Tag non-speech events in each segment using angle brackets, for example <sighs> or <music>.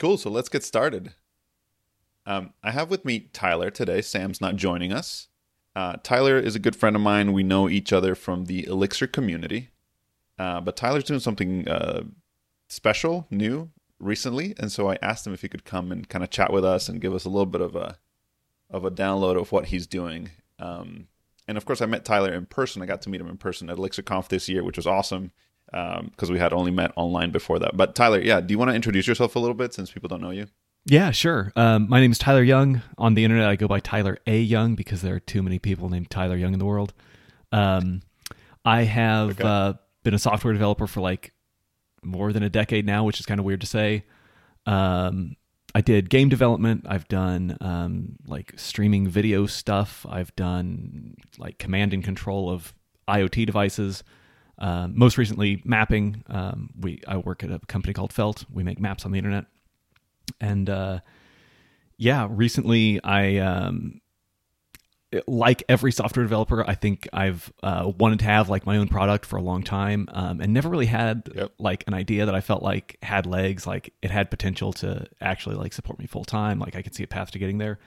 Cool. So let's get started. Um, I have with me Tyler today. Sam's not joining us. Uh, Tyler is a good friend of mine. We know each other from the Elixir community. Uh, but Tyler's doing something uh, special, new, recently, and so I asked him if he could come and kind of chat with us and give us a little bit of a of a download of what he's doing. Um, and of course, I met Tyler in person. I got to meet him in person at ElixirConf this year, which was awesome because um, we had only met online before that. But Tyler, yeah, do you want to introduce yourself a little bit since people don't know you? Yeah, sure. Um, my name is Tyler Young. On the internet, I go by Tyler A. Young because there are too many people named Tyler Young in the world. Um, I have okay. uh, been a software developer for like more than a decade now, which is kind of weird to say. Um, I did game development. I've done um, like streaming video stuff. I've done like command and control of IoT devices. Uh, most recently, mapping. Um, we I work at a company called Felt. We make maps on the internet, and uh, yeah, recently I um, like every software developer, I think I've uh, wanted to have like my own product for a long time, um, and never really had yep. like an idea that I felt like had legs, like it had potential to actually like support me full time. Like I could see a path to getting there.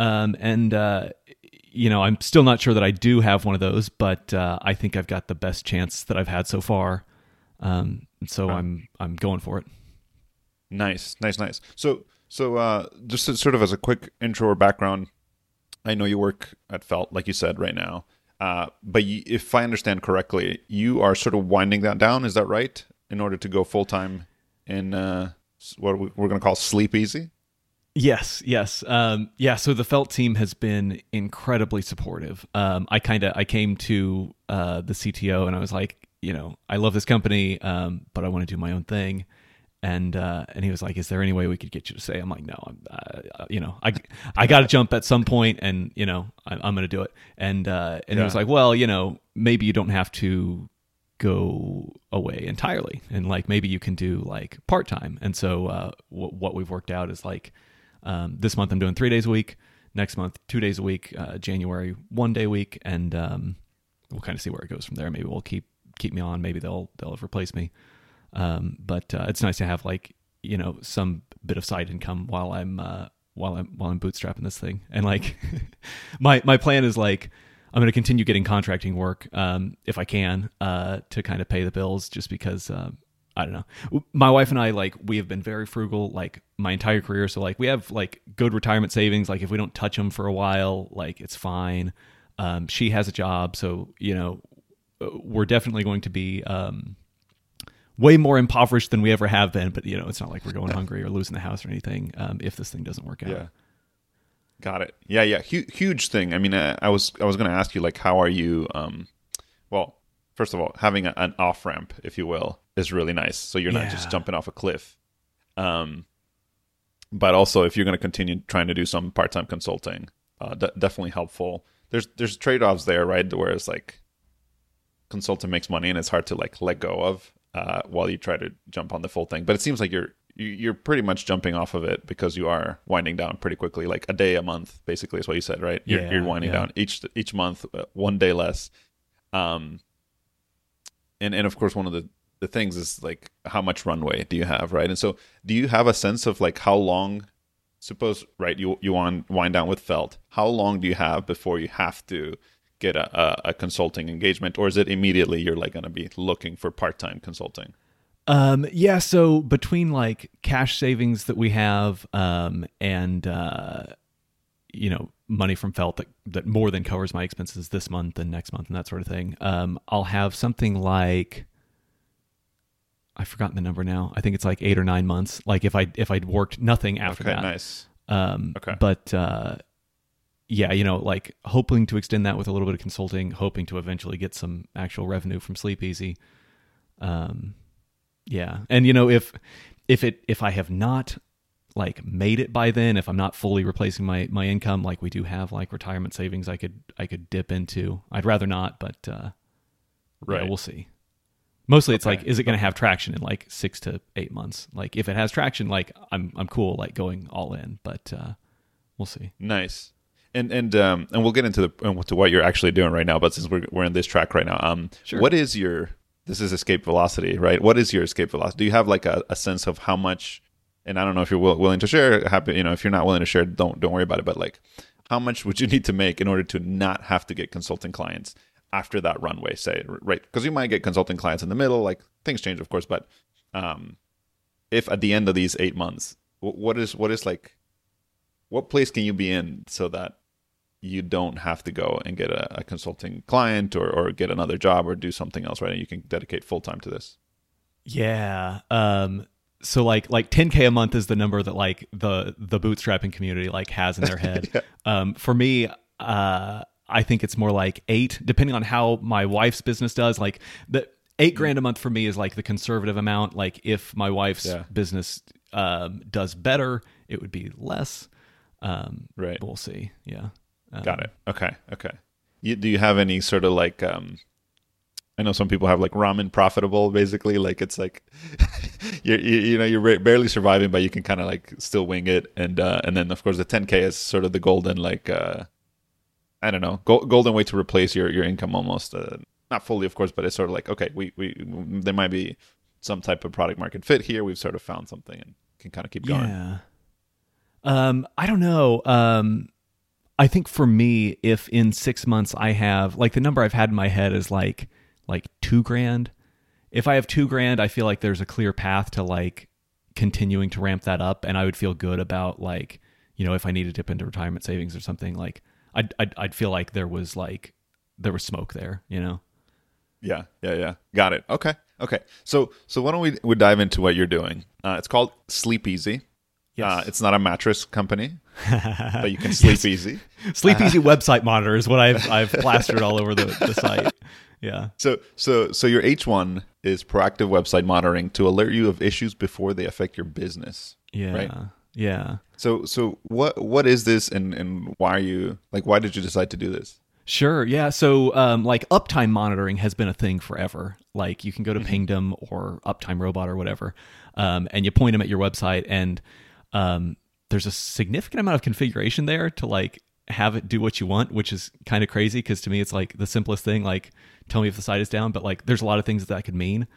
Um, and uh, you know, I'm still not sure that I do have one of those, but uh, I think I've got the best chance that I've had so far. Um, so huh. I'm I'm going for it. Nice, nice, nice. So so uh, just sort of as a quick intro or background I know you work at Felt, like you said, right now. Uh, but you, if I understand correctly, you are sort of winding that down. Is that right? In order to go full time in uh, what we're going to call Sleep Easy. Yes, yes, um, yeah. So the Felt team has been incredibly supportive. Um, I kind of I came to uh, the CTO and I was like, you know, I love this company, um, but I want to do my own thing and uh, and he was like, "Is there any way we could get you to say?" I'm like, "No, I'm, uh, you know, I I got to jump at some point, and you know, I, am going to do it." And uh, and yeah. he was like, "Well, you know, maybe you don't have to go away entirely, and like maybe you can do like part time." And so uh, what we've worked out is like um, this month I'm doing three days a week, next month two days a week, uh, January one day a week, and um, we'll kind of see where it goes from there. Maybe we'll keep keep me on. Maybe they'll they'll replace me. Um, but uh, it's nice to have like you know some bit of side income while I'm uh, while I'm while I'm bootstrapping this thing. And like <laughs> my my plan is like I'm going to continue getting contracting work um, if I can uh, to kind of pay the bills, just because. Uh, I don't know. My wife and I like we have been very frugal like my entire career. So like we have like good retirement savings. Like if we don't touch them for a while, like it's fine. Um, she has a job, so you know we're definitely going to be um, way more impoverished than we ever have been. But you know, it's not like we're going hungry or losing the house or anything um, if this thing doesn't work out. Yeah. Got it. Yeah, yeah. Huge, huge thing. I mean, I, uh, I was I was going to ask you like, how are you? Um, well, first of all, having a, an off ramp, if you will, is really nice. So you're yeah. not just jumping off a cliff. Um, but also, if you're going to continue trying to do some part time consulting, uh, d- definitely helpful. There's there's trade offs there, right? Where it's like consultant makes money and it's hard to like let go of uh, while you try to jump on the full thing. But it seems like you're you're pretty much jumping off of it because you are winding down pretty quickly, like a day a month, basically is what you said, right? You're, yeah, you're winding yeah. down each each month, uh, one day less. Um, and and of course, one of the the things is like how much runway do you have, right? And so, do you have a sense of like how long? Suppose right, you you want wind down with Felt. How long do you have before you have to get a, a, a consulting engagement, or is it immediately you're like going to be looking for part time consulting? Um, yeah, so between like cash savings that we have um, and uh, you know money from Felt that that more than covers my expenses this month and next month and that sort of thing, um, I'll have something like I've forgotten the number now. I think it's like eight or nine months. Like if I if I'd worked nothing after okay, that. Nice. Um, okay. But uh, yeah, you know, like hoping to extend that with a little bit of consulting, hoping to eventually get some actual revenue from Sleep Easy. Um, yeah, and you know, if if it if I have not like made it by then, if I'm not fully replacing my my income, like we do have like retirement savings, I could I could dip into. I'd rather not, but uh, right, yeah, we'll see. Mostly, it's okay. like, is it going to have traction in like six to eight months? Like, if it has traction, like I'm I'm cool, like going all in, but uh, we'll see. Nice and and um and we'll get into the to what you're actually doing right now. But since we're we're in this track right now, um, sure. what is your this is escape velocity, right? What is your escape velocity? Do you have like a, a sense of how much and I don't know if you're will, willing to share. Happy, you know, if you're not willing to share, don't don't worry about it. But like, how much would you need to make in order to not have to get consulting clients after that runway? Say right, because you might get consulting clients in the middle. Like things change, of course, but um, if at the end of these eight months, what is what is like, what place can you be in so that you don't have to go and get a, a consulting client or, or get another job or do something else, right? And you can dedicate full time to this. Yeah. Um, so like like 10k a month is the number that like the the bootstrapping community like has in their <laughs> head. yeah. Um, for me, uh, I think it's more like eight, depending on how my wife's business does. Like the eight grand a month for me is like the conservative amount. Like if my wife's yeah. business um, does better, it would be less. Um, right. We'll see. Yeah. Um, Got it. Okay. Okay. You, do you have any sort of like um I know some people have like ramen profitable basically like it's like <laughs> you're you, you, know you're barely surviving but you can kind of like still wing it and uh and then of course the 10k is sort of the golden like uh I don't know go- golden way to replace your your income almost uh, not fully of course but it's sort of like okay we we there might be some type of product market fit here. We've sort of found something and can kind of keep going. Yeah. Um I don't know um I think for me, if in six months I have like the number I've had in my head is like like two grand. If I have two grand, I feel like there's a clear path to like continuing to ramp that up, and I would feel good about like you know if I need to dip into retirement savings or something like I'd I'd, I'd feel like there was like there was smoke there, you know. Yeah, yeah, yeah. Got it. Okay, okay. So so why don't we we dive into what you're doing? Uh, it's called Sleep Easy. Yes. Uh, it's not a mattress company, but you can <laughs> sleep yes. easy. Sleep <laughs> Easy website monitor is what I've I've plastered all over the, the site. <laughs> Yeah. So so so your H one is proactive website monitoring to alert you of issues before they affect your business. Yeah. Right. Yeah. So so what what is this and and why are you like why did you decide to do this? Sure. Yeah. So, um, like uptime monitoring has been a thing forever. Like you can go to mm-hmm. Pingdom or Uptime Robot or whatever, um, and you point them at your website, and um, there's a significant amount of configuration there to like have it do what you want, which is kind of crazy because to me it's like the simplest thing. Like, tell me if the site is down, but like there's a lot of things that, that could mean.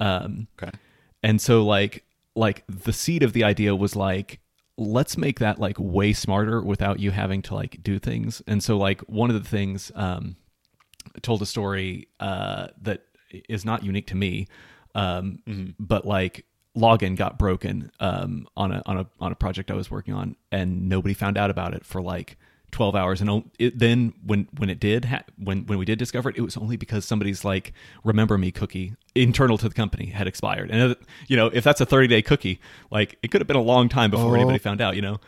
Um, okay. And so like like the seed of the idea was like let's make that like way smarter without you having to like do things. And so like one of the things um, told a story uh, that is not unique to me, um, mm-hmm. but like login got broken um, on a on a on a project I was working on, and nobody found out about it for like 12 hours and it, then when when it did ha- when when we did discover it it was only because somebody's like remember me cookie internal to the company had expired. And uh, you know if that's a 30 day cookie like it could have been a long time before oh. anybody found out you know?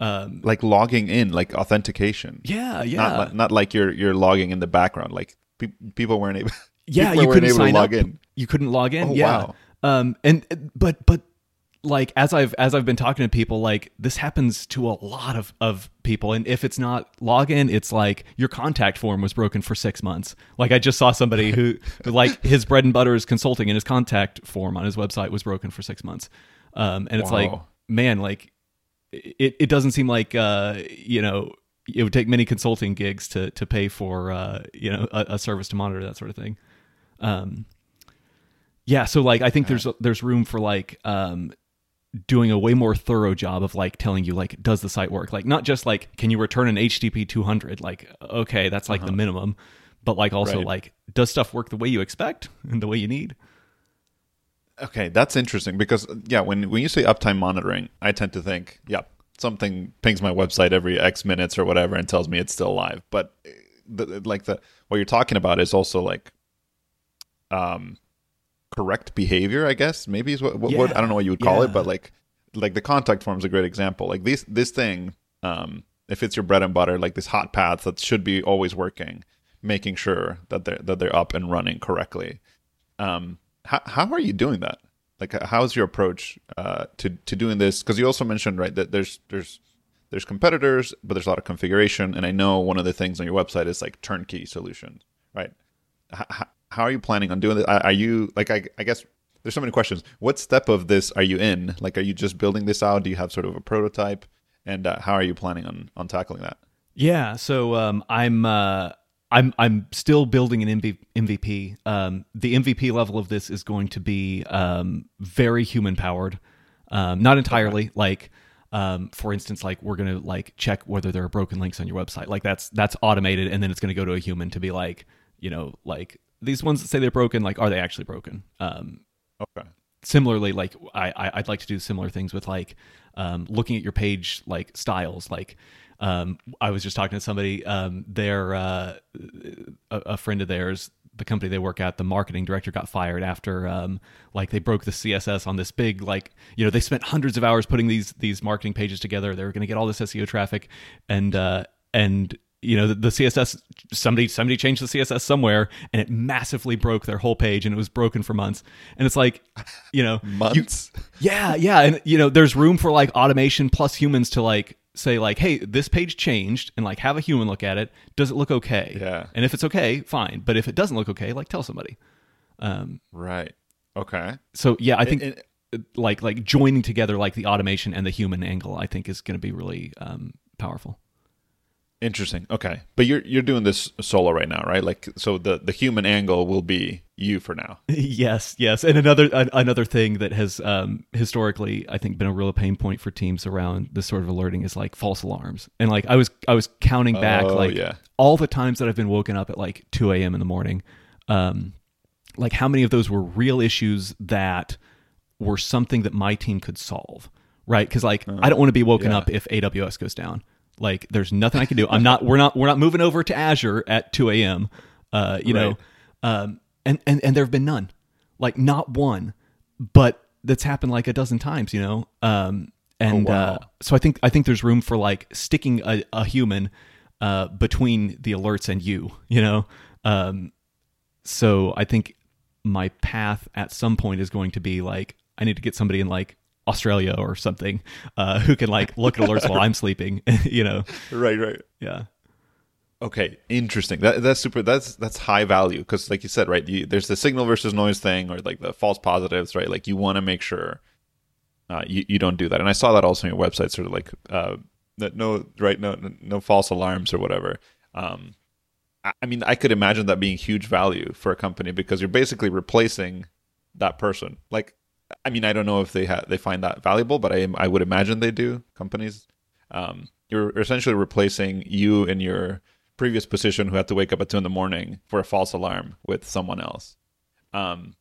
Um, like logging in like authentication. Yeah yeah. not, not like you're you're logging in the background like pe- people weren't able yeah you couldn't sign up. in. you couldn't log in? Oh, yeah. wow. Um, and but but like as I've as I've been talking to people, like this happens to a lot of of people, and if it's not login, it's like your contact form was broken for six months. Like I just saw somebody who <laughs> like his bread and butter is consulting, and his contact form on his website was broken for six months. Um, and it's wow. like, man, like it it doesn't seem like uh you know it would take many consulting gigs to to pay for uh you know a, a service to monitor that sort of thing. Um, yeah, so like I think there's there's room for like um doing a way more thorough job of like telling you like does the site work? Like not just like can you return an http 200 like okay that's like uh-huh. the minimum. But like also right. like does stuff work the way you expect and the way you need? Okay that's interesting because yeah when when you say uptime monitoring i tend to think yeah something pings my website every x minutes or whatever and tells me it's still live. But eh, the, like the what you're talking about is also like um correct behavior, I guess maybe is what, what, yeah. what I don't know what you would call yeah. it, but like like the contact form is a great example. Like this this thing, um, if it's your bread and butter, like this hot path that should be always working, making sure that they're that they're up and running correctly. Um, how how are you doing that? Like, how's your approach uh, to to doing this? Because you also mentioned right that there's there's there's competitors, but there's a lot of configuration, and I know one of the things on your website is like turnkey solutions, right? H- how are you planning on doing this? Are you like I, I guess there's so many questions. What step of this are you in? Like, are you just building this out? Do you have sort of a prototype? And uh, how are you planning on on tackling that? Yeah, so um, I'm uh, I'm I'm still building an MV- MVP. Um, the MVP level of this is going to be um, very human powered. Um, not entirely. Like, um, for instance, like we're gonna like check whether there are broken links on your website. Like that's that's automated, and then it's gonna go to a human to be like, you know, like these ones that say they're broken, like are they actually broken? Um, Okay. similarly like I, I i'd like to do similar things with like um, looking at your page like styles like um, i was just talking to somebody um, their uh, a, a friend of theirs the company they work at the marketing director got fired after um, like they broke the css on this big like you know they spent hundreds of hours putting these these marketing pages together they were going to get all this seo traffic and uh, and you know the, the css somebody somebody changed the css somewhere and it massively broke their whole page and it was broken for months and it's like you know you- Months. yeah yeah and you know there's room for like automation plus humans to like say like hey this page changed and like have a human look at it does it look okay Yeah. and if it's okay fine but if it doesn't look okay like tell somebody right. Okay. so yeah i think And- like like joining together like the automation and the human angle i think is going to be really um, powerful Interesting. Okay, but you're you're doing this solo right now, right? Like, so the the human angle will be you for now. <laughs> yes, yes, and another an, another thing that has um, historically, I think, been a real pain point for teams around this sort of alerting is like false alarms. And like I was I was counting back Oh, like yeah. all the times that I've been woken up at like two a.m. in the morning, um, like how many of those were real issues that were something that my team could solve, right? Because like I don't want to be woken Uh-huh. yeah. up if AWS goes down. Like there's nothing I can do. I'm not. We're not. We're not moving over to Azure at 2 a.m. Uh, you know, um, and and and there have been none, like not one, but that's happened like a dozen times. You know, um, and Oh, wow. uh, so I think I think there's room for like sticking a, a human uh, between the alerts and you. You know, um, so I think my path at some point is going to be like I need to get somebody in like Australia or something uh, who can like look at alerts while I'm <laughs> sleeping. <laughs> you know, Right. Right. yeah. Okay, interesting. That that's super. That's that's high value because, like you said, right? You, there's the signal versus noise thing, or like the false positives, right? Like you want to make sure uh, you you don't do that. And I saw that also on your website, sort of like uh, that no right, no no false alarms or whatever. Um, I, I mean, I could imagine that being huge value for a company because you're basically replacing that person. Like, I mean, I don't know if they ha- they find that valuable, but I I would imagine they do. Companies, um, you're essentially replacing you in your previous position who had to wake up at two in the morning for a false alarm with someone else. Um,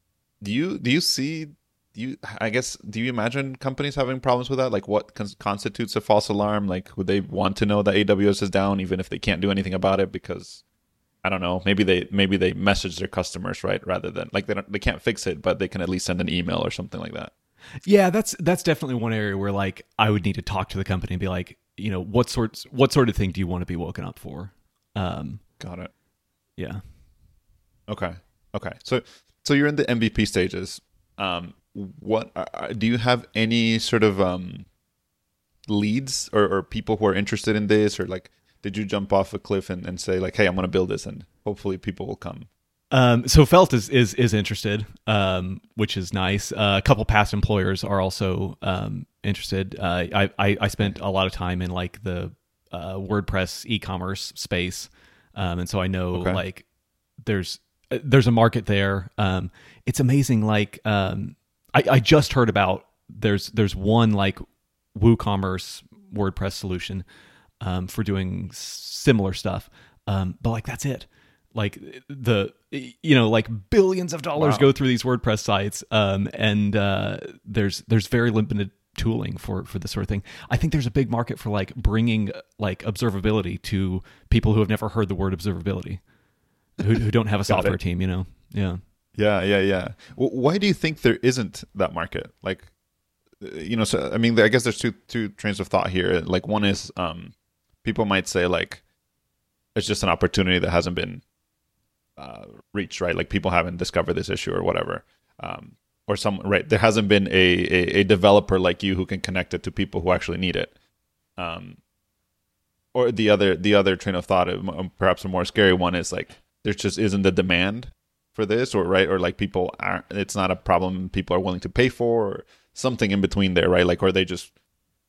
do you do you see? Do you I guess do you imagine companies having problems with that? Like, what cons- constitutes a false alarm? Like, would they want to know that AWS is down even if they can't do anything about it because I don't know. Maybe they maybe they message their customers right rather than like they don't they can't fix it, but they can at least send an email or something like that. Yeah, that's that's definitely one area where like I would need to talk to the company and be like, you know, what sorts what sort of thing do you want to be woken up for? Um, Got it. yeah. Okay. Okay. So so you're in the MVP stages. Um, what uh, uh, do you have any sort of um, leads or, or people who are interested in this, or like did you jump off a cliff and, and say like, hey, I'm going to build this, and hopefully people will come? Um, so Felt is is is interested, um, which is nice. Uh, a couple past employers are also um, interested. Uh, I, I I spent a lot of time in like the uh, WordPress e-commerce space, um, and so I know Okay. like there's there's a market there. Um, it's amazing. Like um, I, I just heard about there's there's one like WooCommerce WordPress solution um, for doing similar stuff, um, but like that's it. Like the you know like billions of dollars Wow. go through these WordPress sites, um, and uh, there's there's very limited tooling for for this sort of thing. I think there's a big market for like bringing like observability to people who have never heard the word observability, who, who don't have a <laughs> software it. team. You know, yeah. Yeah, yeah, yeah. Why do you think there isn't that market? Like, uh, you know, so I mean, I guess there's two two trains of thought here. Like, one is um, people might say like it's just an opportunity that hasn't been uh, reached, right? Like people haven't discovered this issue or whatever, um, or some right. There hasn't been a, a a developer like you who can connect it to people who actually need it. Um, or the other the other train of thought, uh, perhaps a more scary one, is like there just isn't the demand for this or right or like people aren't. it's not a problem people are willing to pay for or something in between there right like or they just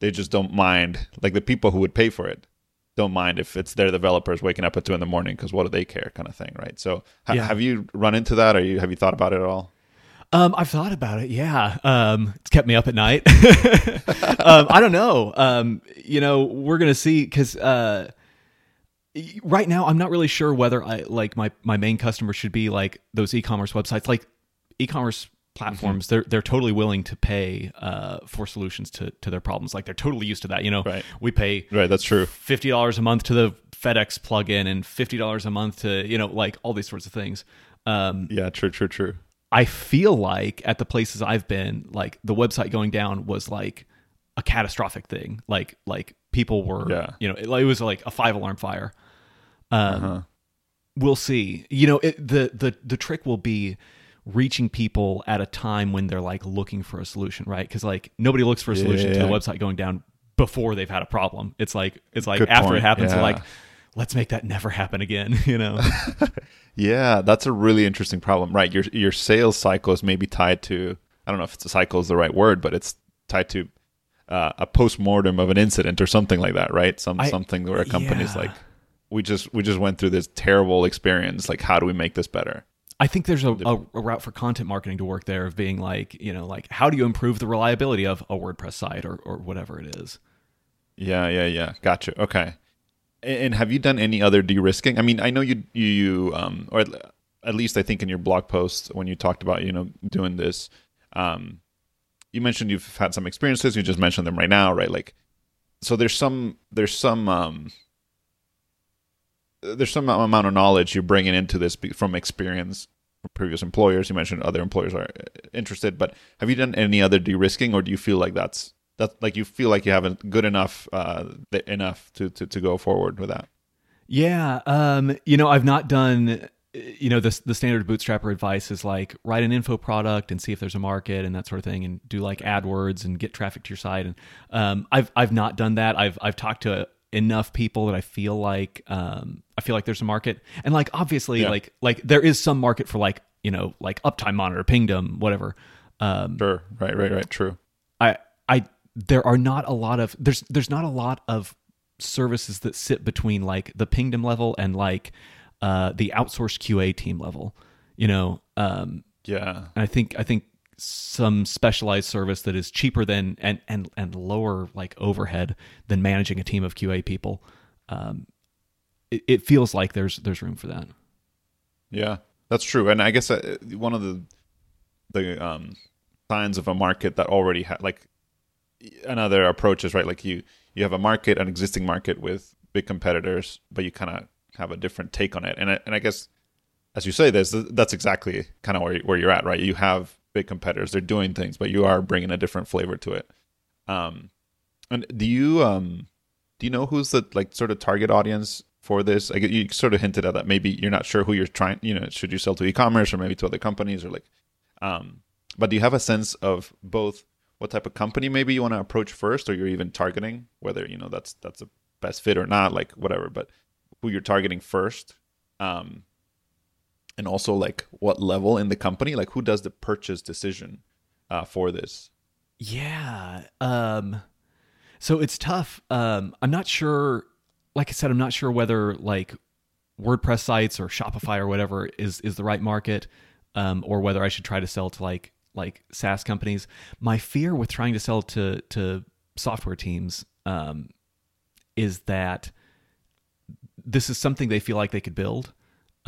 they just don't mind like the people who would pay for it don't mind if it's their developers waking up at two in the morning because what do they care kind of thing right so ha- Yeah. have you run into that or you have you thought about it at all Um, I've thought about it. Yeah, um, it's kept me up at night. <laughs> um, I don't know. Um, you know, we're gonna see because uh, right now I'm not really sure whether I like my my main customer should be like those e-commerce websites, like e-commerce platforms. Mm-hmm. They're they're totally willing to pay uh, for solutions to to their problems. Like they're totally used to that. You know, Right. we pay Right, that's true. fifty dollars a month to the FedEx plugin and fifty dollars a month to you know like all these sorts of things. Um, Yeah, true, true, true. I feel like at the places I've been, like the website going down was like a catastrophic thing. Like like people were, Yeah. you know, it, it was like a five alarm fire. Um, Uh-huh. We'll see. You know, it, the the the trick will be reaching people at a time when they're like looking for a solution, right? Because like nobody looks for a solution to Yeah. the website going down before they've had a problem. It's like it's like Good after point. it happens, Yeah. like, let's make that never happen again. <laughs> You know. <laughs> Yeah, that's a really interesting problem. Right, your your sales cycle is maybe tied to I don't know if it's a cycle is the right word, but it's tied to uh, a post mortem of an incident or something like that, right? Some I- something where a company's yeah. like, we just we just went through this terrible experience. Like, how do we make this better? I think there's a, a, a route for content marketing to work there of being like, you know, like how do you improve the reliability of a WordPress site or, or whatever it is? Yeah, yeah, yeah. Gotcha. Okay. And, have you done any other de-risking? I mean, I know you you, you um or at, at least I think in your blog post when you talked about you know doing this, um, you mentioned you've had some experiences. You just mentioned them right now, right? Like, so there's some there's some um there's some amount of knowledge you're bringing into this from experience from previous employers. You mentioned other employers are uh, interested, but have you done any other de-risking, or do you feel like that's that like you feel like you haven't good enough uh enough to, to to go forward with that? Yeah. Um, you know, I've not done, you know, the, the standard bootstrapper advice is like write an info product and see if there's a market and that sort of thing and do like AdWords and get traffic to your site. And, um, I've, I've not done that. I've, I've talked to enough people that I feel like, um, I feel like there's a market and like, obviously Yeah. like, like there is some market for like, you know, like uptime monitor, pingdom, whatever. Um, Sure. Right. Right. Right. True. I I there are not a lot of there's there's not a lot of services that sit between like the pingdom level and like uh the outsourced QA team level. You know, um Yeah. and I think I think some specialized service that is cheaper than and and and lower like overhead than managing a team of QA people. Um it, it feels like there's there's room for that. Yeah, that's true. And I guess uh, one of the the um, signs of a market that already had like another approach is right. Like you you have a market, an existing market with big competitors, but you kind of have a different take on it. And I, and I guess as you say this, that's exactly kind of where where you're at, right? You have big competitors; they're doing things, but you are bringing a different flavor to it. Um, and do you um do you know who's the like sort of target audience for this? Like you sort of hinted at that maybe you're not sure who you're trying. You know, should you sell to e-commerce or maybe to other companies or like, um, but do you have a sense of both what type of company maybe you want to approach first, or you're even targeting whether you know that's that's a best fit or not, like whatever, but who you're targeting first, um, and also like what level in the company, like who does the purchase decision uh, for this? Yeah. Um so it's tough. Um I'm not sure like I said I'm not sure whether like WordPress sites or Shopify or whatever is is the right market um or whether I should try to sell to like like SaaS companies. My fear with trying to sell to to software teams um is that this is something they feel like they could build.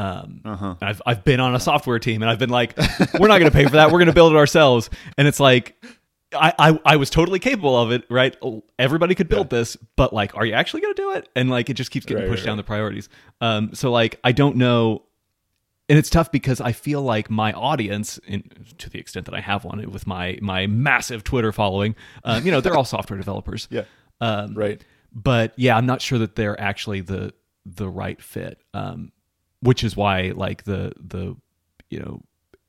Um, Uh-huh. I've I've been on a software team and I've been like, we're not going to pay for that. We're going to build it ourselves. And it's like, I, I I was totally capable of it, right? Everybody could build this, but like, are you actually going to do it? And like, it just keeps getting Right, pushed right, down the priorities. Um, so like, I don't know. And it's tough because I feel like my audience, in, to the extent that I have one, with my my massive Twitter following, um, you know, they're all <laughs> software developers. Yeah. Um, Right. but yeah, I'm not sure that they're actually the the right fit. Um, which is why like the the you know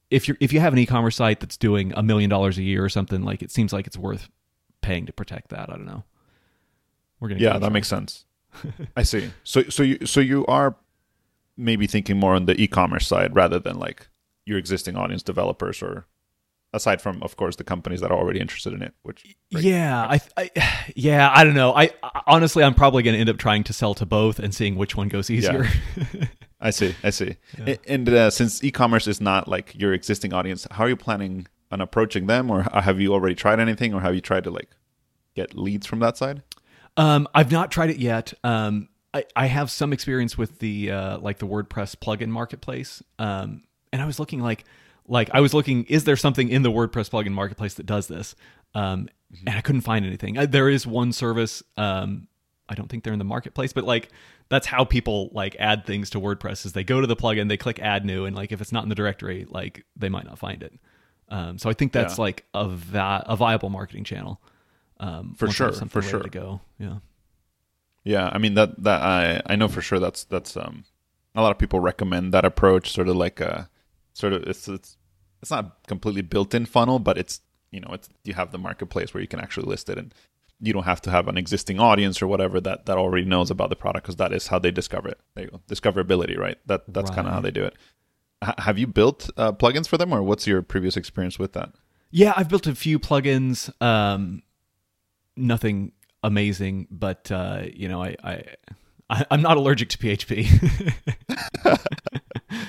if you if you have an e-commerce site that's doing a million dollars a year or something, like it seems like it's worth paying to protect that. I don't know. We're gonna Yeah, that makes sense. I see. So so you so you are maybe thinking more on the e-commerce side rather than like your existing audience developers or aside from of course the companies that are already interested in it, which trouble. Yeah, I, I <sighs> yeah, I don't know. I, I honestly, I'm probably going to end up trying to sell to both and seeing which one goes easier. <laughs> I see. I see. Yeah. And uh, since e-commerce is not like your existing audience, how are you planning on approaching them, or have you already tried anything, or have you tried to like get leads from that side? Um, I've not tried it yet. Um, I, I have some experience with the uh, like the WordPress plugin marketplace, um, and I was looking like like I was looking, is there something in the WordPress plugin marketplace that does this? Um, mm-hmm. and I couldn't find anything. Uh, there is one service. Um, I don't think they're in the marketplace, but like that's how people like add things to WordPress is they go to the plugin, they click add new, and like if it's not in the directory, like they might not find it. Um, so I think that's yeah. like a a viable marketing channel. Um, for sure, for sure to go. Yeah. Yeah, I mean that that I I know for sure that's that's um a lot of people recommend that approach, sort of like a sort of it's it's it's not completely built-in funnel, but it's you know it's you have the marketplace where you can actually list it, and you don't have to have an existing audience or whatever that that already knows about the product because that is how they discover it. There you go, discoverability, right? That that's right. kind of how they do it. H- have you built uh, plugins for them, or what's your previous experience with that? Yeah, I've built a few plugins. Um, nothing amazing, but uh, you know, I, I, I am not allergic to PHP.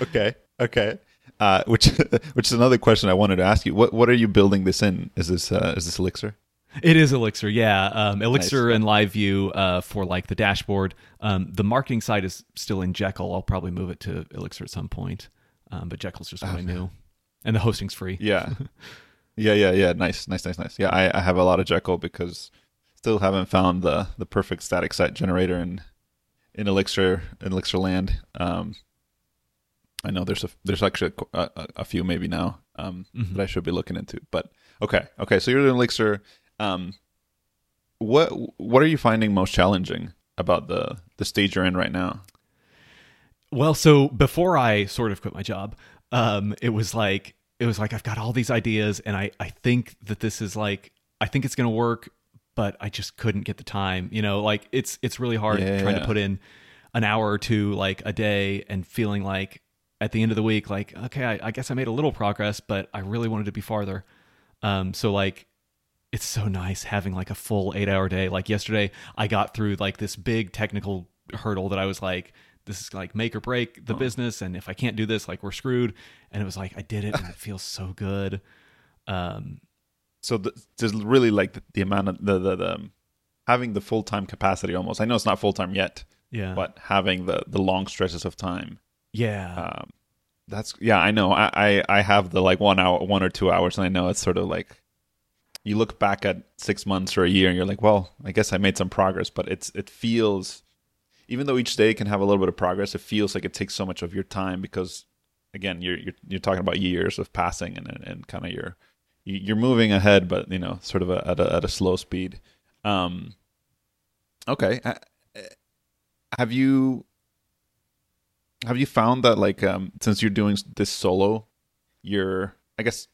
<laughs> okay, okay. Uh, which <laughs> which is another question I wanted to ask you. What what are you building this in? Is this uh, is this Elixir? It is Elixir, yeah. Um, Elixir nice. and Live View uh, for like the dashboard. Um, the marketing side is still in Jekyll. I'll probably move it to Elixir at some point, um, but Jekyll's just what I knew, and the hosting's free. Yeah, <laughs> yeah, yeah, yeah. Nice, nice, nice, nice. Yeah, I, I have a lot of Jekyll because still haven't found the the perfect static site generator in in Elixir in Elixir land. Um, I know there's a there's actually a, a, a few maybe now um, mm-hmm. that I should be looking into. But okay, okay. So you're in Elixir. Um, what what are you finding most challenging about the the stage you're in right now? Well, so before I sort of quit my job, um, it was like it was like I've got all these ideas, and I I think that this is like I think it's going to work, but I just couldn't get the time. You know, like it's it's really hard yeah, trying yeah. to put in an hour or two like a day and feeling like at the end of the week, like okay, I, I guess I made a little progress, but I really wanted to be farther. Um, so like it's so nice having like a full eight hour day. Like yesterday, I got through like this big technical hurdle that I was like, this is like make or break the oh. business, and if I can't do this, like we're screwed. And it was like I did it, and it <laughs> feels so good. Um, so the, there's really like the, the, amount of the the, the um, having the full time capacity almost. I know it's not full time yet. Yeah. But having the the long stretches of time. Yeah. Um, that's yeah. I know. I, I I have the like one hour, one or two hours, and I know it's sort of like you look back at six months or a year, and you're like, well, I guess I made some progress, but it's it feels. Even though each day can have a little bit of progress, it feels like it takes so much of your time because, again, you're you're, you're talking about years of passing and and kind of your you're moving ahead, but you know, sort of a, at a at a slow speed. Um, okay, have you have you found that like um, since you're doing this solo, you're I guess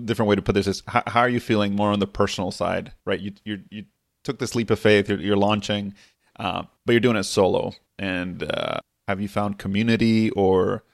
different way to put this is how, how are you feeling more on the personal side, right? You you you took this leap of faith, you're, you're launching, uh, but you're doing it solo, and uh, have you found community or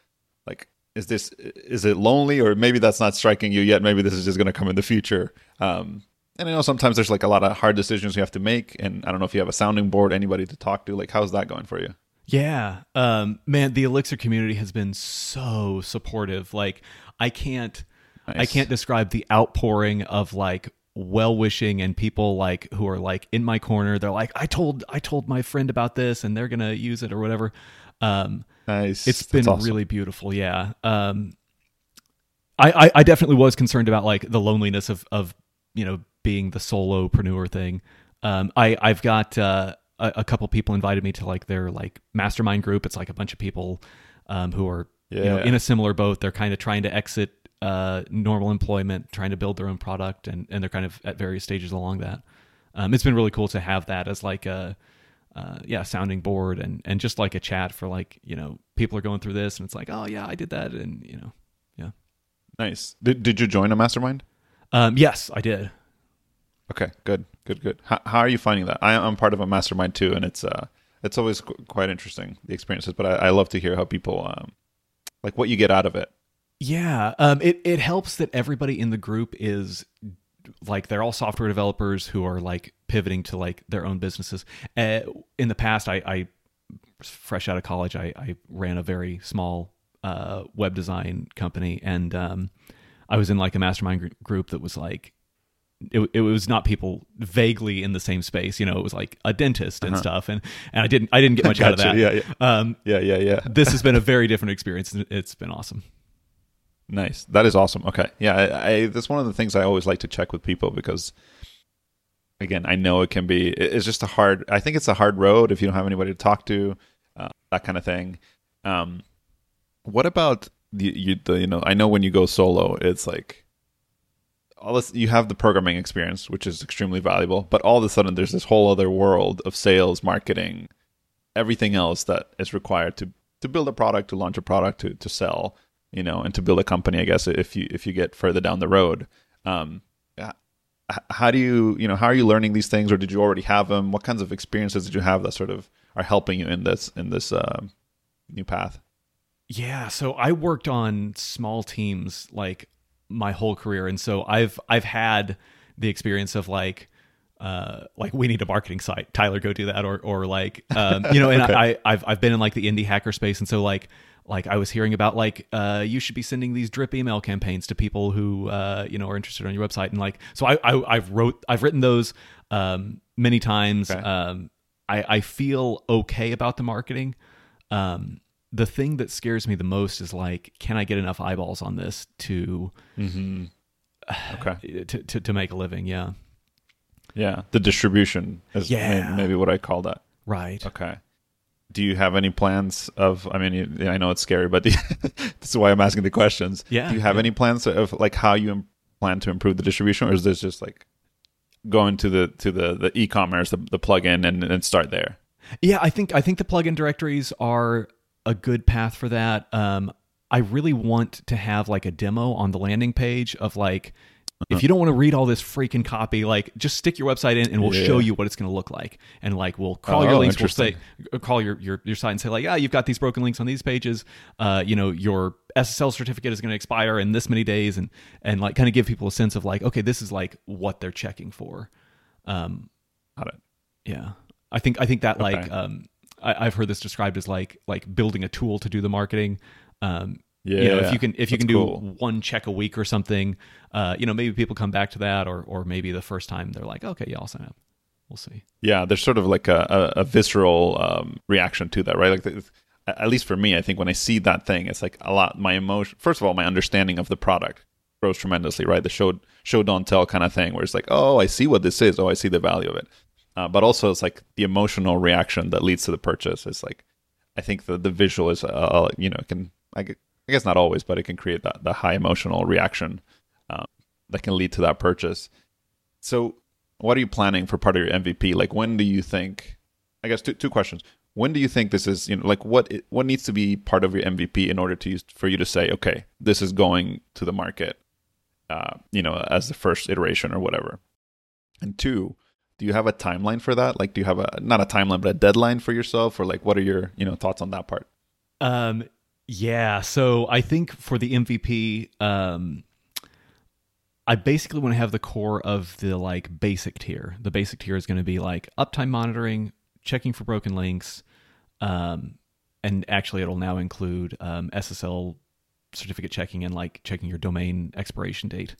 like is this is it lonely? Or maybe that's not striking you yet. Maybe this is just going to come in the future. Um, and i know sometimes there's like a lot of hard decisions you have to make. And i don't know if you have a sounding board anybody to talk to. Like how's that going for you? Yeah. Um, man the elixir community has been so supportive. Like i can't nice. i can't describe the outpouring of like well wishing and people like who are like in my corner they're like i told i told my friend about this and they're gonna use it or whatever um, Nice. It's been awesome. really beautiful. Yeah. Um, I, I, I definitely was concerned about like the loneliness of of you know being the solopreneur thing. Um, I I've got uh, a, a couple people invited me to like their like mastermind group. It's like a bunch of people um, who are yeah. you know in a similar boat. They're kind of trying to exit uh, normal employment, trying to build their own product, and and they're kind of at various stages along that. Um, it's been really cool to have that as like a uh, yeah, sounding board and and just like a chat for like you know people are going through this and it's like oh yeah I did that and you know yeah. Nice. Did Did you join a mastermind? Um, yes, I did. Okay, good, good, good. How, how are you finding that? I, am part of a mastermind too, and it's uh, it's always qu- quite interesting the experiences. But I, I, love to hear how people um, like what you get out of it. Yeah, um, it it helps that everybody in the group is like they're all software developers who are like pivoting to like their own businesses. Uh, in the past, I, I fresh out of college, I, I ran a very small uh, web design company, and um, I was in like a mastermind gr- group that was like. It, it was not people vaguely in the same space, you know. It was like a dentist and stuff, and, and I didn't I didn't get much out of <laughs> that. Uh-huh. Yeah, yeah. Um, Yeah, yeah, yeah. this has been a very different experience. and It's been awesome. Nice. That is awesome. Okay. Yeah, I, I that's one of the things I always like to check with people because again, I know it can be it's just a hard I think it's a hard road if you don't have anybody to talk to, uh, that kind of thing. Um what about the you the you know, I know when you go solo, it's like all this you have the programming experience, which is extremely valuable, but all of a sudden there's this whole other world of sales, marketing, everything else that is required to to build a product, to launch a product, to to sell, you know, and to build a company. I guess if you if you get further down the road, um, how do you you know how are you learning these things, or did you already have them? What kinds of experiences did you have that sort of are helping you in this in this uh, new path? Yeah, so I worked on small teams like my whole career, and so I've I've had the experience of like. Uh, like we need a marketing site. Tyler, go do that, or or like, um, you know. And <laughs> Okay. I, I've I've been in like the indie hacker space, and so like like I was hearing about like uh, you should be sending these drip email campaigns to people who uh, you know are interested on your website, and like so I, I I've wrote I've written those um, many times. Okay. Um, I I feel okay about the marketing. Um, the thing that scares me the most is like, can I get enough eyeballs on this to Mm-hmm. Okay. <sighs> to to, to make a living? Yeah, Yeah, the distribution is Yeah. maybe what I call that. right. Okay. Do you have any plans of? I mean, I know it's scary, but <laughs> this is why I'm asking the questions. Yeah, Do you have yeah. any plans of like how you plan to improve the distribution, or is this just like going to the to the the e-commerce, the, the plugin, and and start there? Yeah, I think I think the plugin directories are a good path for that. Um, I really want to have like a demo on the landing page of like if you don't want to read all this freaking copy, like just stick your website in and we'll Yeah. show you what it's going to look like. And like we'll crawl Oh, your links, we'll say uh, call your, your your site and say like, ah, you've got these broken links on these pages. Uh, you know, your SSL certificate is going to expire in this many days, and and like kind of give people a sense of like, okay, this is like what they're checking for. Um, Got it. yeah, I think I think that like um, I, I've heard this described as like like building a tool to do the marketing. Um, Yeah, you know, if you can if you can do cool. one check a week or something, uh, you know, maybe people come back to that, or or maybe the first time they're like, okay, yeah, I'll sign up. We'll see. Yeah, there's sort of like a, a, a visceral um, reaction to that, right? Like, the, at least for me, I think when I see that thing, it's like a lot. My emotion, first of all, my understanding of the product grows tremendously, right? The show show don't tell kind of thing, where it's like, oh, I see what this is. Oh, I see the value of it. Uh, but also, it's like the emotional reaction that leads to the purchase. It's like, I think the the visual is, uh, you know, can I, gu- I guess not always, but it can create that the high emotional reaction um, that can lead to that purchase. So, what are you planning for part of your MVP? Like, when do you think? I guess two two questions. When do you think this is? You know, like what it, what needs to be part of your MVP in order to use, for you to say, okay, this is going to the market. Uh, you know, as the first iteration or whatever. And two, do you have a timeline for that? Like, do you have a not a timeline, but a deadline for yourself, or like, what are your you know thoughts on that part? Um, yeah. So I think for the MVP, um, I basically want to have the core of the like basic tier. The basic tier is going to be like uptime monitoring, checking for broken links, um, and actually it'll now include um, SSL certificate checking and like checking your domain expiration date.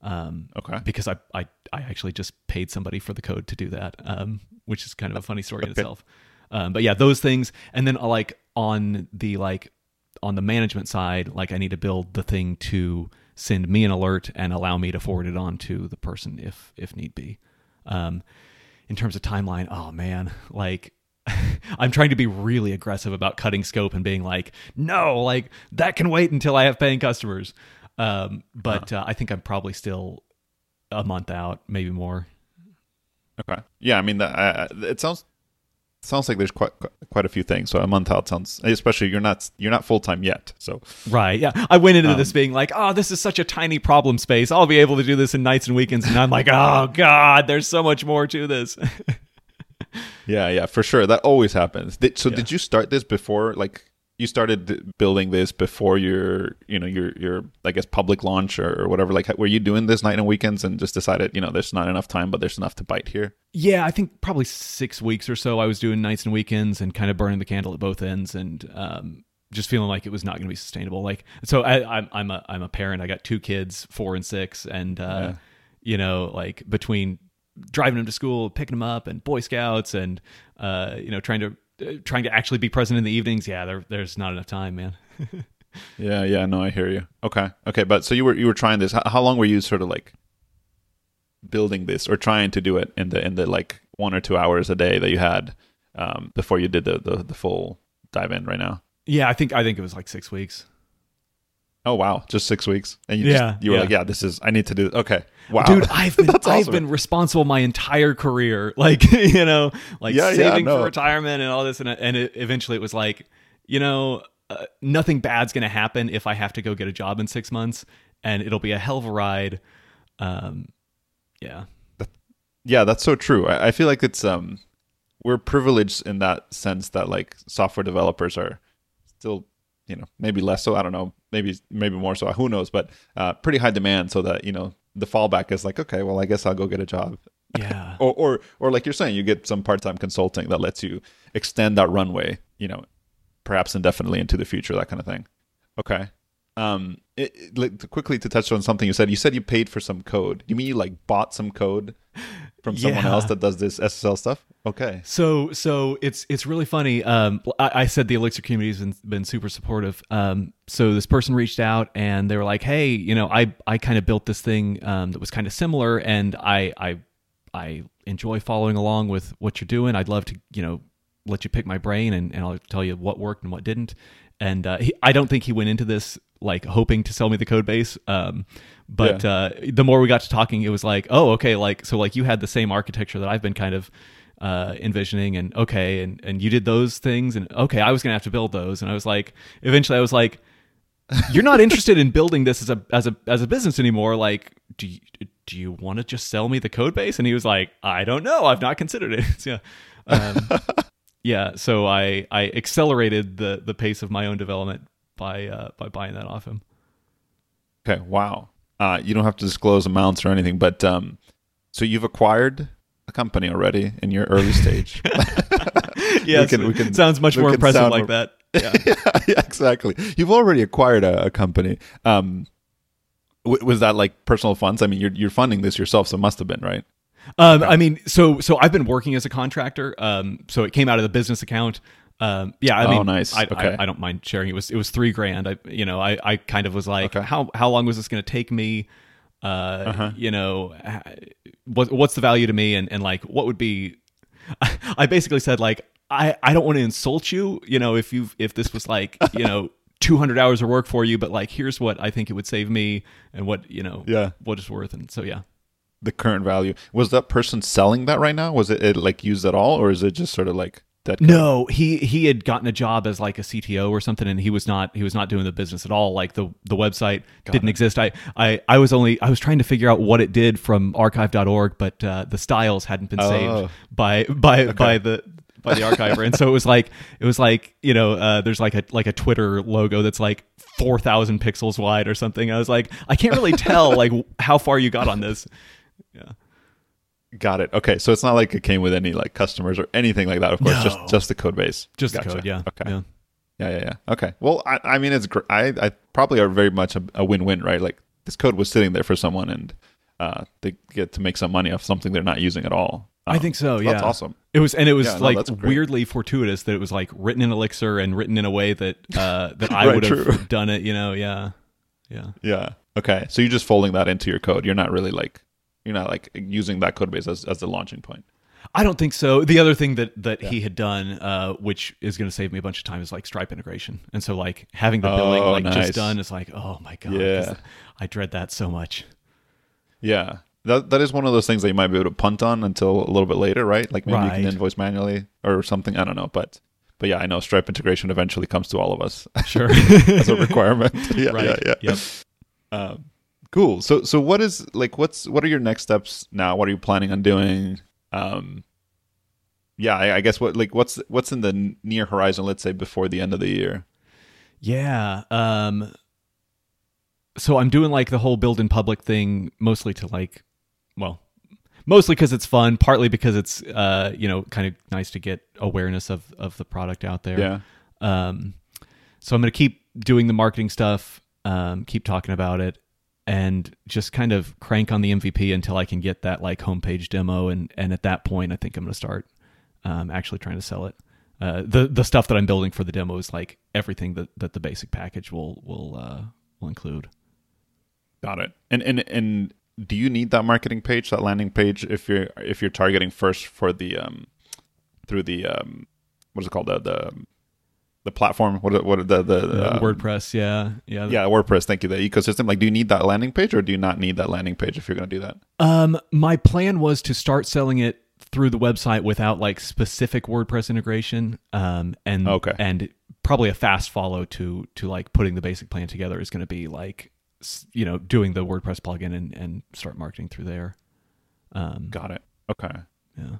Um, Okay. because I, I I actually just paid somebody for the code to do that, um, which is kind of a funny story in itself. Um, but yeah, those things, and then uh, like on the like on the management side, like I need to build the thing to send me an alert and allow me to forward it on to the person if if need be. Um, in terms of timeline, oh man, <laughs> like <laughs> I'm trying to be really aggressive about cutting scope and being like, no, like that can wait until I have paying customers. Um, but uh, I think I'm probably still a month out, maybe more. Okay. Yeah, I mean, that, uh, it sounds sounds like there's quite quite a few things. So a month out sounds, especially you're not you're not full time yet. So Right. Yeah. I went into Um, this being like, oh, this is such a tiny problem space. I'll be able to do this in nights and weekends. And I'm like, oh, God, there's so much more to this. <laughs> yeah, yeah, for sure. That always happens. Did, so Yeah. did you start this before? Like, you started building this before your you know your your I guess public launch or, or whatever. Like, were you doing this night and weekends and just decided you know there's not enough time, but there's enough to bite here? Yeah, I think probably six weeks or so. I was doing nights and weekends and kind of burning the candle at both ends and. Um, just feeling like it was not going to be sustainable. Like, so I, I'm, I'm a, I'm a parent. I got two kids, four and six, and uh, yeah. you know, like between driving them to school, picking them up, and Boy Scouts, and uh, you know, trying to trying to actually be present in the evenings. Yeah, there, there's not enough time, man. <laughs> yeah, yeah, no, I hear you. Okay, okay, but so you were you were trying this. How, how long were you sort of like building this or trying to do it in the in the like one or two hours a day that you had um, before you did the, the the full dive in right now? Yeah, I think I think it was like six weeks. Oh wow, just six weeks, and you yeah, just, you were yeah. like, yeah, this is I need to do. Okay, wow, dude, I've been <laughs> awesome. I've been responsible my entire career, <laughs> like you know, like yeah, saving yeah, no. for retirement and all this, and and it, eventually it was like, you know, uh, nothing bad's gonna happen if I have to go get a job in six months, and it'll be a hell of a ride. Um, yeah, yeah, that's so true. I, I feel like it's um, we're privileged in that sense that like software developers are still you know maybe less so i don't know maybe maybe more so who knows but uh, pretty high demand so that you know the fallback is like okay well i guess i'll go get a job. Yeah. <laughs> Or, or or like you're saying you get some part-time consulting that lets you extend that runway you know perhaps indefinitely into the future that kind of thing. Okay. Um it, it, quickly to touch on something you said. You said you paid for some code. You mean you like bought some code <laughs> from someone yeah. else that does this ssl stuff Okay. So so it's it's really funny. Um, I, I said the Elixir community has been, been super supportive. Um, so this person reached out and they were like, "Hey, you know, I I kind of built this thing um, that was kind of similar, and I I I enjoy following along with what you're doing. I'd love to you know let you pick my brain and, and I'll tell you what worked and what didn't. And uh, he, I don't think he went into this like hoping to sell me the code base. Um, but yeah. uh, the more we got to talking, it was like, oh, okay, like so, like you had the same architecture that I've been kind of uh, envisioning and okay and and you did those things and okay I was gonna have to build those. And I was like eventually I was like <laughs> you're not interested in building this as a as a as a business anymore. Like do you do you want to just sell me the code base? And he was like I don't know. I've not considered it. <laughs> Yeah. Um, <laughs> yeah so I I accelerated the the pace of my own development by uh, by buying that off him. Okay wow uh, you don't have to disclose amounts or anything but um so you've acquired a company already in your early stage. <laughs> yes, we can, we can, sounds much more impressive like that. <laughs> Yeah. yeah, yeah, exactly. You've already acquired a, a company. Um, w- was that like personal funds? I mean, you're you're funding this yourself, so it must have been right. Um, I mean, so so I've been working as a contractor. Um, so it came out of the business account. Um, yeah, I oh, mean, nice. I, okay. I, I, don't mind sharing. It was it was three grand. I you know I I kind of was like, okay. how how long was this going to take me? Uh, uh-huh. you know, what what's the value to me, and and like what would be. <laughs> I basically said like I I don't want to insult you, you know, if you if this was like <laughs> you know. 200 hours of work for you but like here's what i think it would save me and what you know yeah what it's worth and so yeah the current value was that person selling that right now was it, it like used at all or is it just sort of like that no he he had gotten a job as like a cto or something and he was not he was not doing the business at all. Like the the website Got didn't it. exist. I, I i was only i was trying to figure out what it did from archive.org but uh, the styles hadn't been oh. saved by by okay. by the by the archiver. And so it was like it was like you know uh, there's like a like a twitter logo that's like 4000 pixels wide or something. I was like i can't really tell like <laughs> how far you got on this. Yeah Got it. Okay, so it's not like it came with any like customers or anything like that. Of course, no. just just the code base. Just gotcha. the code. Yeah. Okay. Yeah. Yeah, yeah, yeah. Okay. Well, I, I mean, it's great. I, I probably are very much a, a, win-win, right? Like this code was sitting there for someone, and uh, they get to make some money off something they're not using at all. Um, I think so. Yeah, that's awesome. It was, and it was yeah, like no, weirdly fortuitous that it was like written in Elixir and written in a way that uh, <laughs> that I right, would have true. done it. You know, yeah, yeah, yeah. Okay, so you're just folding that into your code. You're not really like you're not like using that code base as, as the launching point. I don't think so. The other thing that that yeah. he had done, uh, which is going to save me a bunch of time, is like Stripe integration. And so, like having the billing oh, like nice. just done is like, oh my god, yeah. I dread that so much. Yeah, that that is one of those things that you might be able to punt on until a little bit later, right? Like maybe right. you can invoice manually or something. I don't know, but but yeah, I know Stripe integration eventually comes to all of us. Sure, <laughs> as a requirement. <laughs> yeah, right. yeah, yeah. Yep. Um, Cool. So so what is like what's what are your next steps now? What are you planning on doing? Um yeah, I, I guess what like what's what's in the near horizon, let's say before the end of the year? Yeah. Um so I'm doing like the whole build in public thing mostly to like well, mostly cuz it's fun, partly because it's uh you know kind of nice to get awareness of of the product out there. Yeah. Um so I'm going to keep doing the marketing stuff, um keep talking about it and just kind of crank on the MVP until I can get that like homepage demo and and at that point I think I'm going to start um actually trying to sell it uh, the the stuff that I'm building for the demo is like everything that, that the basic package will will uh, will include. Got it. And and and do you need that marketing page, that landing page, if you're if you're targeting first for the um through the um what is it called the the the platform what what the the uh, WordPress yeah yeah yeah WordPress thank you the ecosystem like do you need that landing page or do you not need that landing page if you're going to do that um my plan was to start selling it through the website without like specific WordPress integration. Um, and okay. and probably a fast follow to to like putting the basic plan together is going to be like you know doing the WordPress plugin and and start marketing through there. Um, Got it. Okay. Yeah.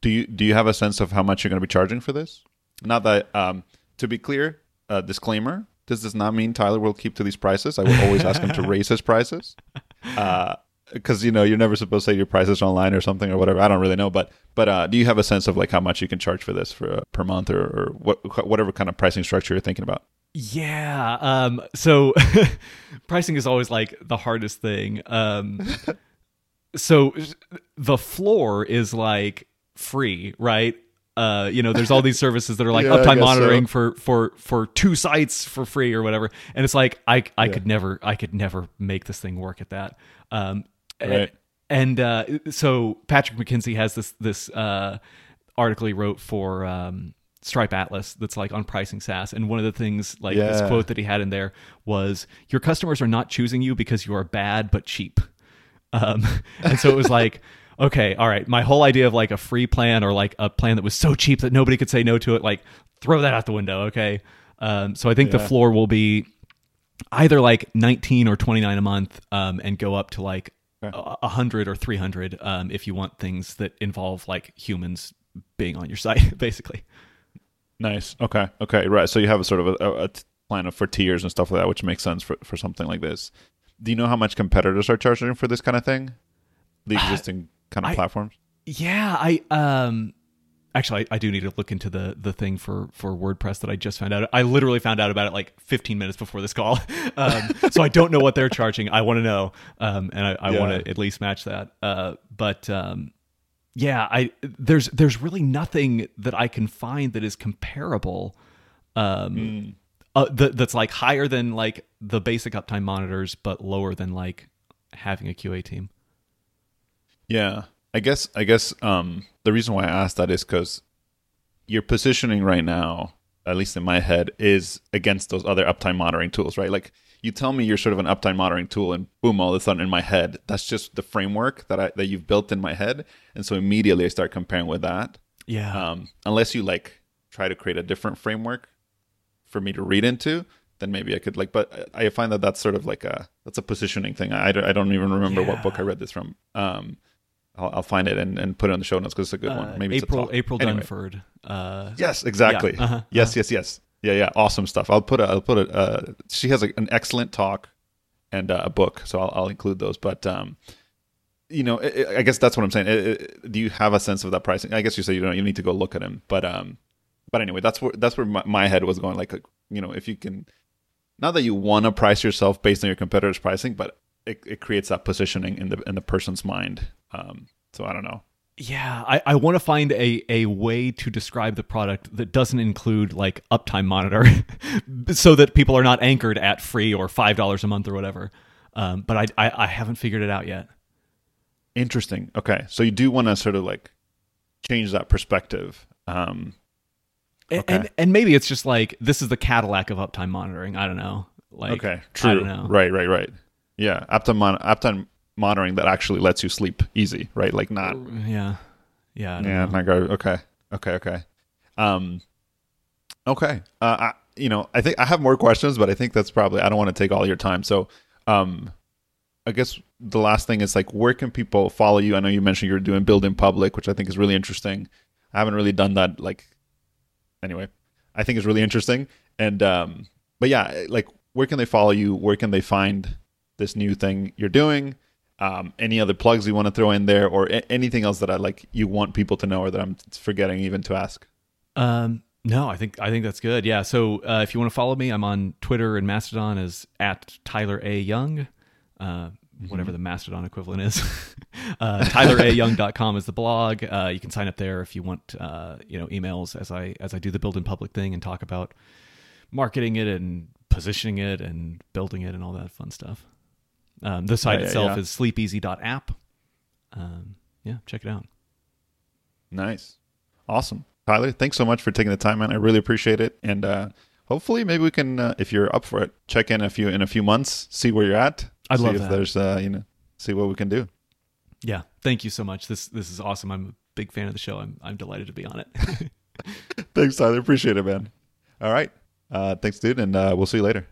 Do you do you have a sense of how much you're going to be charging for this? Not that um, to be clear, uh, disclaimer: this does not mean Tyler will keep to these prices. I will always ask him to <laughs> raise his prices. Uh, because you know you're never supposed to say your prices online or something or whatever. I don't really know, but but uh, do you have a sense of like how much you can charge for this for uh, per month or, or what whatever kind of pricing structure you're thinking about? Yeah. Um, so <laughs> pricing is always like the hardest thing. Um, <laughs> so the floor is like free, right? Uh, you know, there's all these services that are like <laughs> yeah, uptime monitoring so. for for for two sites for free or whatever, and it's like I I yeah. could never I could never make this thing work at that. Um, Right. And uh, so Patrick McKenzie has this this uh, article he wrote for um, Stripe Atlas that's like on pricing SaaS. And one of the things, like yeah. this quote that he had in there was, "Your customers are not choosing you because you are bad but cheap." Um, <laughs> and so it was like. Okay, all right, my whole idea of like a free plan or like a plan that was so cheap that nobody could say no to it, like throw that out the window, okay? Um, so I think yeah. the floor will be either like 19 or 29 a month um, and go up to like a hundred or 300 um, if you want things that involve like humans being on your <laughs> site basically. Nice. Okay. Okay. Right. So you have a sort of a, a plan of for tiers and stuff like that which makes sense for, for something like this. Do you know how much competitors are charging for this kind of thing? The uh, existing kind of I, platforms yeah i um actually I, I, do need to look into the the thing for for WordPress that I just found out. I literally found out about it like 15 minutes before this call, <laughs> um, so I don't know what they're charging. I want to know, um, and I, I yeah. want to at least match that. Uh, but um, yeah, I there's there's really nothing that I can find that is comparable. Mm. Uh, that, that's like higher than like the basic uptime monitors, but lower than like having a QA team. Yeah, I guess I guess um, the reason why I asked that is because your positioning right now, at least in my head, is against those other uptime monitoring tools, right? Like you tell me you're sort of an uptime monitoring tool, and boom, all of a sudden in my head, that's just the framework that I that you've built in my head, and so immediately I start comparing with that. Yeah. Um, unless you like try to create a different framework for me to read into, then maybe I could like. But I find that that's sort of like a that's a positioning thing. I, I don't even remember yeah. what book I read this from. Um, I'll, I'll, find it and, and put it on the show notes because it's a good uh, one. Maybe April April anyway. Dunford. Uh, yes, exactly. Yeah, uh-huh, yes, uh-huh. yes, yes. Yeah, yeah. Awesome stuff. I'll put a, I'll put a. Uh, she has a, an excellent talk and uh, a book, so I'll, I'll include those. But um, you know, it, it, I guess that's what I'm saying. It, do you have a sense of that pricing? I guess you say you don't. You need to go look at him, but um, but anyway, that's where that's where my, my head was going. Like, you know, if you can, not that you want to price yourself based on your competitors' pricing, but it, it creates that positioning in the in the person's mind. Um, so I don't know. Yeah, I, I want to find a, a way to describe the product that doesn't include like uptime monitor <laughs> so that people are not anchored at free or $5 a month or whatever. Um, but I, I, I haven't figured it out yet. Interesting. Okay. So you do want to sort of like change that perspective. Um, okay. and, and maybe it's just like this is the Cadillac of uptime monitoring. I don't know. Like, okay. True. Right, right, right. Yeah. Uptime, mon- uptime monitoring that actually lets you sleep easy, right? Like not. Yeah. Yeah. Yeah. Go. Okay. Okay. Okay. Um. Okay. Uh. I, you know, I think I have more questions, but I think that's probably I don't want to take all your time. So, um, I guess the last thing is like, where can people follow you? I know you mentioned you're doing build in public, which I think is really interesting. I haven't really done that. Like, anyway, I think it's really interesting. And um, but yeah, like where can they follow you? Where can they find this new thing you're doing? Um, any other plugs you want to throw in there, or a- anything else that I like you want people to know, or that I'm forgetting even to ask? Um, no, I think I think that's good. Yeah. So uh, if you want to follow me, I'm on Twitter and Mastodon as at Tyler A Young, uh, whatever the Mastodon equivalent is. <laughs> uh, TylerAYoung.com is the blog. Uh, you can sign up there if you want, uh, you know, emails as I as I do the build in public thing and talk about marketing it and positioning it and building it and all that fun stuff. Um, the site Yeah, yeah, itself yeah. is sleepeasy.app. Um, yeah, check it out. Nice, awesome, Tyler. Thanks so much for taking the time, man. I really appreciate it, and uh, hopefully, maybe we can, uh, if you're up for it, check in a few in a few months, see where you're at. I'd see love if that. there's, uh, you know, see what we can do. Yeah, thank you so much. This this is awesome. I'm a big fan of the show. I'm I'm delighted to be on it. <laughs> Thanks, Tyler. Appreciate it, man. All right, uh, thanks, dude, and uh, we'll see you later.